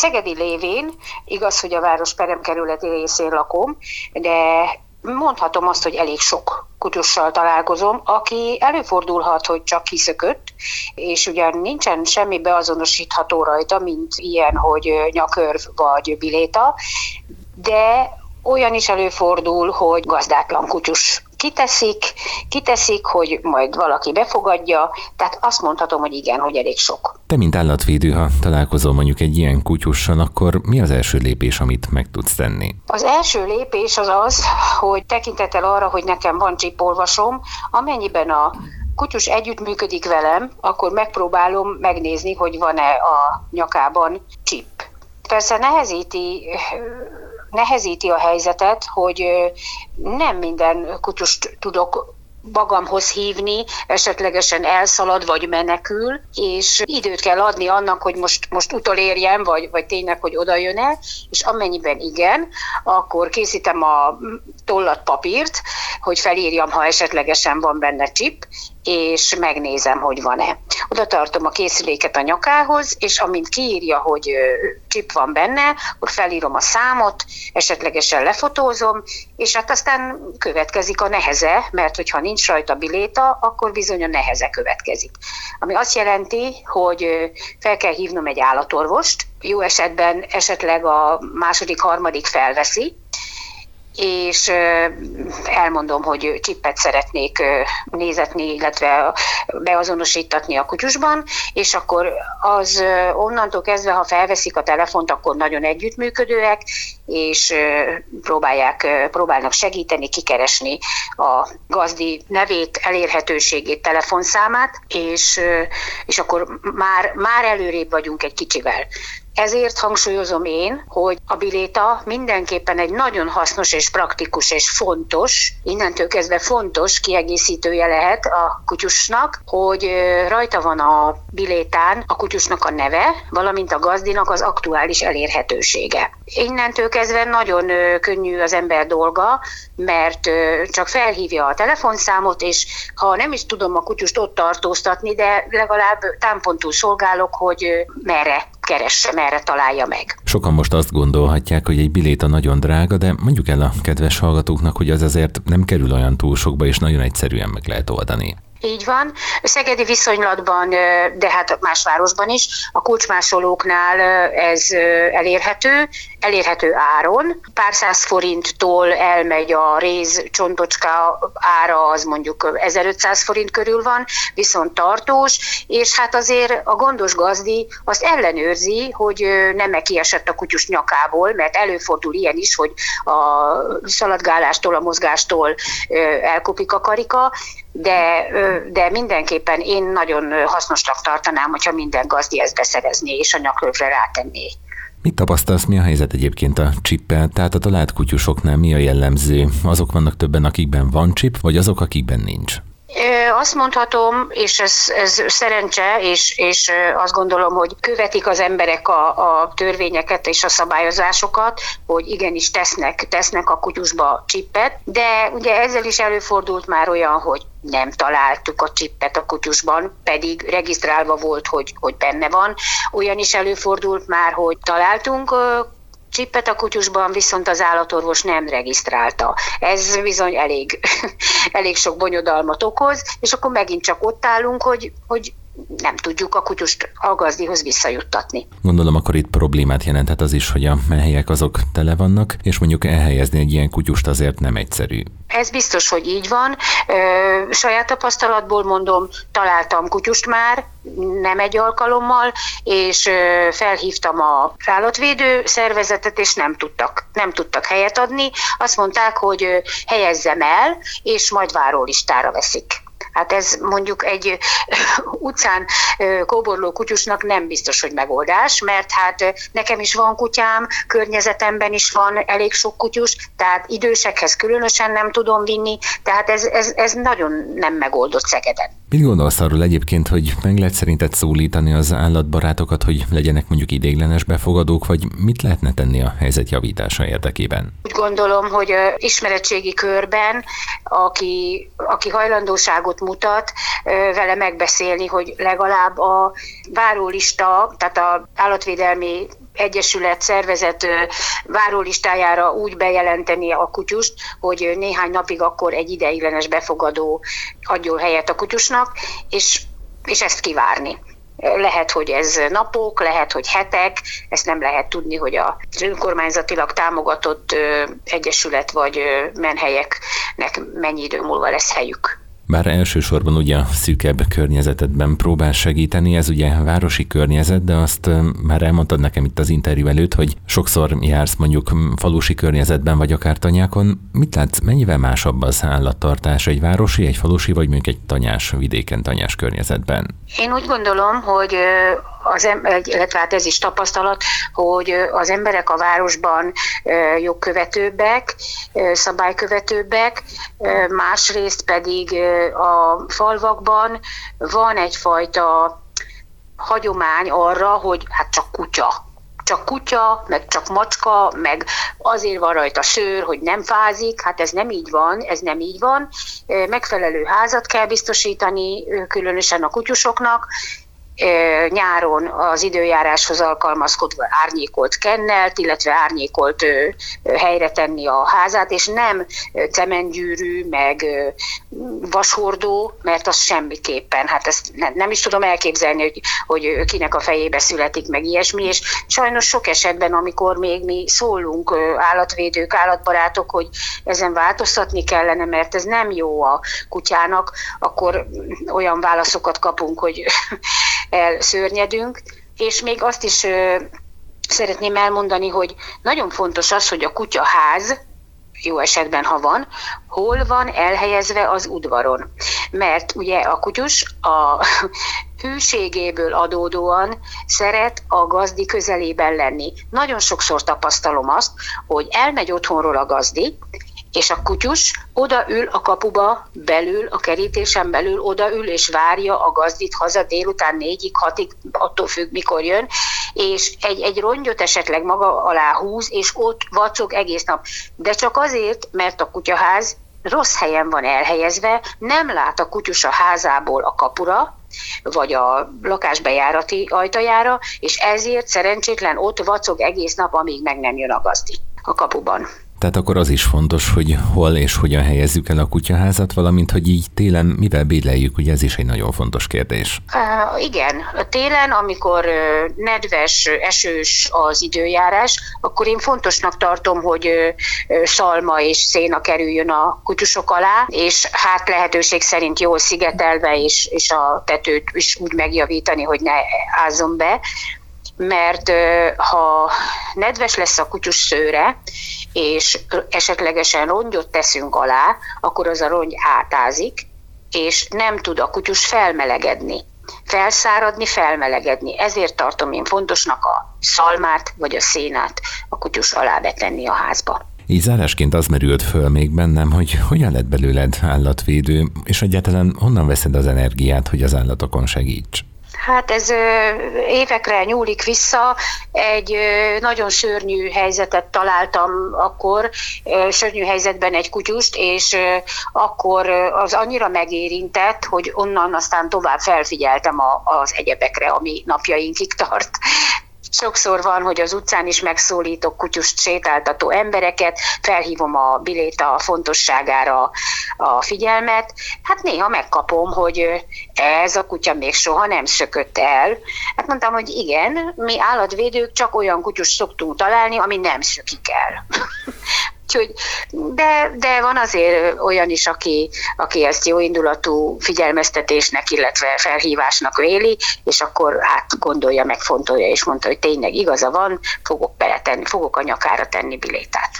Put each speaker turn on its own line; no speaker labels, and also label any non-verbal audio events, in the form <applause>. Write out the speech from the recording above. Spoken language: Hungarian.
Szegedi lévén, igaz, hogy a város peremkerületi részén lakom, de mondhatom azt, hogy elég sok kutyussal találkozom, aki előfordulhat, hogy csak kiszökött, és ugyan nincsen semmi beazonosítható rajta, mint ilyen, hogy nyakörv vagy biléta, de olyan is előfordul, hogy gazdátlan kutyus kiteszik, kiteszik, hogy majd valaki befogadja, tehát azt mondhatom, hogy igen, hogy elég sok.
Te, mint állatvédő, ha találkozol mondjuk egy ilyen kutyussal, akkor mi az első lépés, amit meg tudsz tenni?
Az első lépés az az, hogy tekintettel arra, hogy nekem van csipolvasom, amennyiben a kutyus együttműködik velem, akkor megpróbálom megnézni, hogy van-e a nyakában csip. Persze nehezíti nehezíti a helyzetet, hogy nem minden kutyust tudok magamhoz hívni, esetlegesen elszalad vagy menekül, és időt kell adni annak, hogy most, most utolérjem, vagy, vagy tényleg, hogy oda jön el, és amennyiben igen, akkor készítem a tollat papírt, hogy felírjam, ha esetlegesen van benne chip, és megnézem, hogy van-e. Oda tartom a készüléket a nyakához, és amint kiírja, hogy chip van benne, akkor felírom a számot, esetlegesen lefotózom, és hát aztán következik a neheze, mert hogyha nincs rajta biléta, akkor bizony a neheze következik. Ami azt jelenti, hogy fel kell hívnom egy állatorvost, jó esetben esetleg a második, harmadik felveszi, és elmondom, hogy csippet szeretnék nézetni, illetve beazonosítatni a kutyusban, és akkor az onnantól kezdve, ha felveszik a telefont, akkor nagyon együttműködőek, és próbálják, próbálnak segíteni, kikeresni a gazdi nevét, elérhetőségét, telefonszámát, és, és akkor már, már előrébb vagyunk egy kicsivel. Ezért hangsúlyozom én, hogy a biléta mindenképpen egy nagyon hasznos és praktikus és fontos, innentől kezdve fontos kiegészítője lehet a kutyusnak, hogy rajta van a bilétán a kutyusnak a neve, valamint a gazdinak az aktuális elérhetősége. Innentől kezdve nagyon könnyű az ember dolga, mert csak felhívja a telefonszámot, és ha nem is tudom a kutyust ott tartóztatni, de legalább támpontul szolgálok, hogy merre keresse, merre találja meg.
Sokan most azt gondolhatják, hogy egy biléta nagyon drága, de mondjuk el a kedves hallgatóknak, hogy az azért nem kerül olyan túl sokba, és nagyon egyszerűen meg lehet oldani.
Így van. Szegedi viszonylatban, de hát más városban is, a kulcsmásolóknál ez elérhető, elérhető áron. Pár száz forinttól elmegy a réz csontocska ára, az mondjuk 1500 forint körül van, viszont tartós, és hát azért a gondos gazdi azt ellenőrzi, hogy nem kiesett a kutyus nyakából, mert előfordul ilyen is, hogy a szaladgálástól, a mozgástól elkopik a karika, de, de mindenképpen én nagyon hasznosnak tartanám, hogyha minden gazdi ezt beszerezné és a nyaklövre rátenné.
Mit tapasztalsz, mi a helyzet egyébként a csippel? Tehát a talált kutyusoknál mi a jellemző? Azok vannak többen, akikben van csip, vagy azok, akikben nincs?
Azt mondhatom, és ez, ez szerencse, és, és azt gondolom, hogy követik az emberek a, a törvényeket és a szabályozásokat, hogy igenis tesznek, tesznek a kutyusba csippet, de ugye ezzel is előfordult már olyan, hogy nem találtuk a csippet a kutyusban, pedig regisztrálva volt, hogy, hogy benne van. Olyan is előfordult már, hogy találtunk csippet a kutyusban, viszont az állatorvos nem regisztrálta. Ez bizony elég, <laughs> elég sok bonyodalmat okoz, és akkor megint csak ott állunk, hogy, hogy nem tudjuk a kutyust a gazdihoz visszajuttatni.
Gondolom akkor itt problémát jelenthet az is, hogy a helyek azok tele vannak, és mondjuk elhelyezni egy ilyen kutyust azért nem egyszerű.
Ez biztos, hogy így van. Ö, saját tapasztalatból mondom, találtam kutyust már, nem egy alkalommal, és felhívtam a állatvédő szervezetet, és nem tudtak, nem tudtak helyet adni. Azt mondták, hogy helyezzem el, és majd várólistára veszik. Hát ez mondjuk egy utcán kóborló kutyusnak nem biztos, hogy megoldás, mert hát nekem is van kutyám, környezetemben is van elég sok kutyus, tehát idősekhez különösen nem tudom vinni, tehát ez, ez, ez nagyon nem megoldott Szegeden.
Mit gondolsz arról egyébként, hogy meg lehet szerinted szólítani az állatbarátokat, hogy legyenek mondjuk idéglenes befogadók, vagy mit lehetne tenni a helyzet javítása érdekében?
Úgy gondolom, hogy ismeretségi körben, aki, aki hajlandóságot mutat, vele megbeszélni, hogy legalább a várólista, tehát a állatvédelmi egyesület, szervezet várólistájára úgy bejelenteni a kutyust, hogy néhány napig akkor egy ideiglenes befogadó adjon helyet a kutyusnak, és, és ezt kivárni. Lehet, hogy ez napok, lehet, hogy hetek, ezt nem lehet tudni, hogy az önkormányzatilag támogatott egyesület vagy menhelyeknek mennyi idő múlva lesz helyük.
Bár elsősorban ugye a szűkebb környezetedben próbál segíteni, ez ugye városi környezet, de azt már elmondtad nekem itt az interjú előtt, hogy sokszor jársz mondjuk falusi környezetben vagy akár tanyákon. Mit látsz, mennyivel másabb az állattartás egy városi, egy falusi vagy mondjuk egy tanyás vidéken, tanyás környezetben?
Én úgy gondolom, hogy az, illetve hát ez is tapasztalat, hogy az emberek a városban jogkövetőbbek, szabálykövetőbbek, másrészt pedig a falvakban van egyfajta hagyomány arra, hogy hát csak kutya, csak kutya, meg csak macska, meg azért van rajta szőr, hogy nem fázik, hát ez nem így van, ez nem így van. Megfelelő házat kell biztosítani, különösen a kutyusoknak, nyáron az időjáráshoz alkalmazkodva árnyékolt kennelt, illetve árnyékolt helyre tenni a házát, és nem cementgyűrű, meg vashordó, mert az semmiképpen, hát ezt nem, is tudom elképzelni, hogy, hogy kinek a fejébe születik meg ilyesmi, és sajnos sok esetben, amikor még mi szólunk állatvédők, állatbarátok, hogy ezen változtatni kellene, mert ez nem jó a kutyának, akkor olyan válaszokat kapunk, hogy elszörnyedünk, és még azt is szeretném elmondani, hogy nagyon fontos az, hogy a kutyaház, jó esetben, ha van, hol van elhelyezve az udvaron. Mert ugye a kutyus a <laughs> hűségéből adódóan szeret a gazdi közelében lenni. Nagyon sokszor tapasztalom azt, hogy elmegy otthonról a gazdi, és a kutyus odaül a kapuba belül, a kerítésen belül odaül, és várja a gazdit haza délután négyig, hatig, attól függ, mikor jön, és egy, egy rongyot esetleg maga alá húz, és ott vacog egész nap. De csak azért, mert a kutyaház rossz helyen van elhelyezve, nem lát a kutyus a házából a kapura, vagy a lakásbejárati ajtajára, és ezért szerencsétlen ott vacog egész nap, amíg meg nem jön a gazdi a kapuban.
Tehát akkor az is fontos, hogy hol és hogyan helyezzük el a kutyaházat, valamint, hogy így télen mivel béleljük, ugye ez is egy nagyon fontos kérdés.
Uh, igen, télen, amikor uh, nedves, esős az időjárás, akkor én fontosnak tartom, hogy uh, szalma és széna kerüljön a kutyusok alá, és hát lehetőség szerint jól szigetelve, és, és a tetőt is úgy megjavítani, hogy ne ázzon be mert ha nedves lesz a kutyus szőre, és esetlegesen rongyot teszünk alá, akkor az a rongy átázik, és nem tud a kutyus felmelegedni. Felszáradni, felmelegedni. Ezért tartom én fontosnak a szalmát vagy a szénát a kutyus alá betenni a házba.
Így zárásként az merült föl még bennem, hogy hogyan lett belőled állatvédő, és egyáltalán honnan veszed az energiát, hogy az állatokon segíts?
Hát ez évekre nyúlik vissza. Egy nagyon szörnyű helyzetet találtam akkor, szörnyű helyzetben egy kutyust, és akkor az annyira megérintett, hogy onnan aztán tovább felfigyeltem az egyebekre, ami napjainkig tart. Sokszor van, hogy az utcán is megszólítok kutyust sétáltató embereket, felhívom a biléta fontosságára a figyelmet. Hát néha megkapom, hogy ez a kutya még soha nem szökött el. Hát mondtam, hogy igen, mi állatvédők csak olyan kutyus szoktunk találni, ami nem szökik el. <laughs> Úgyhogy, de, de van azért olyan is, aki, aki ezt jó indulatú figyelmeztetésnek, illetve felhívásnak véli, és akkor hát gondolja, megfontolja, és mondta, hogy tényleg igaza van, fogok beletenni, fogok a nyakára tenni bilétát.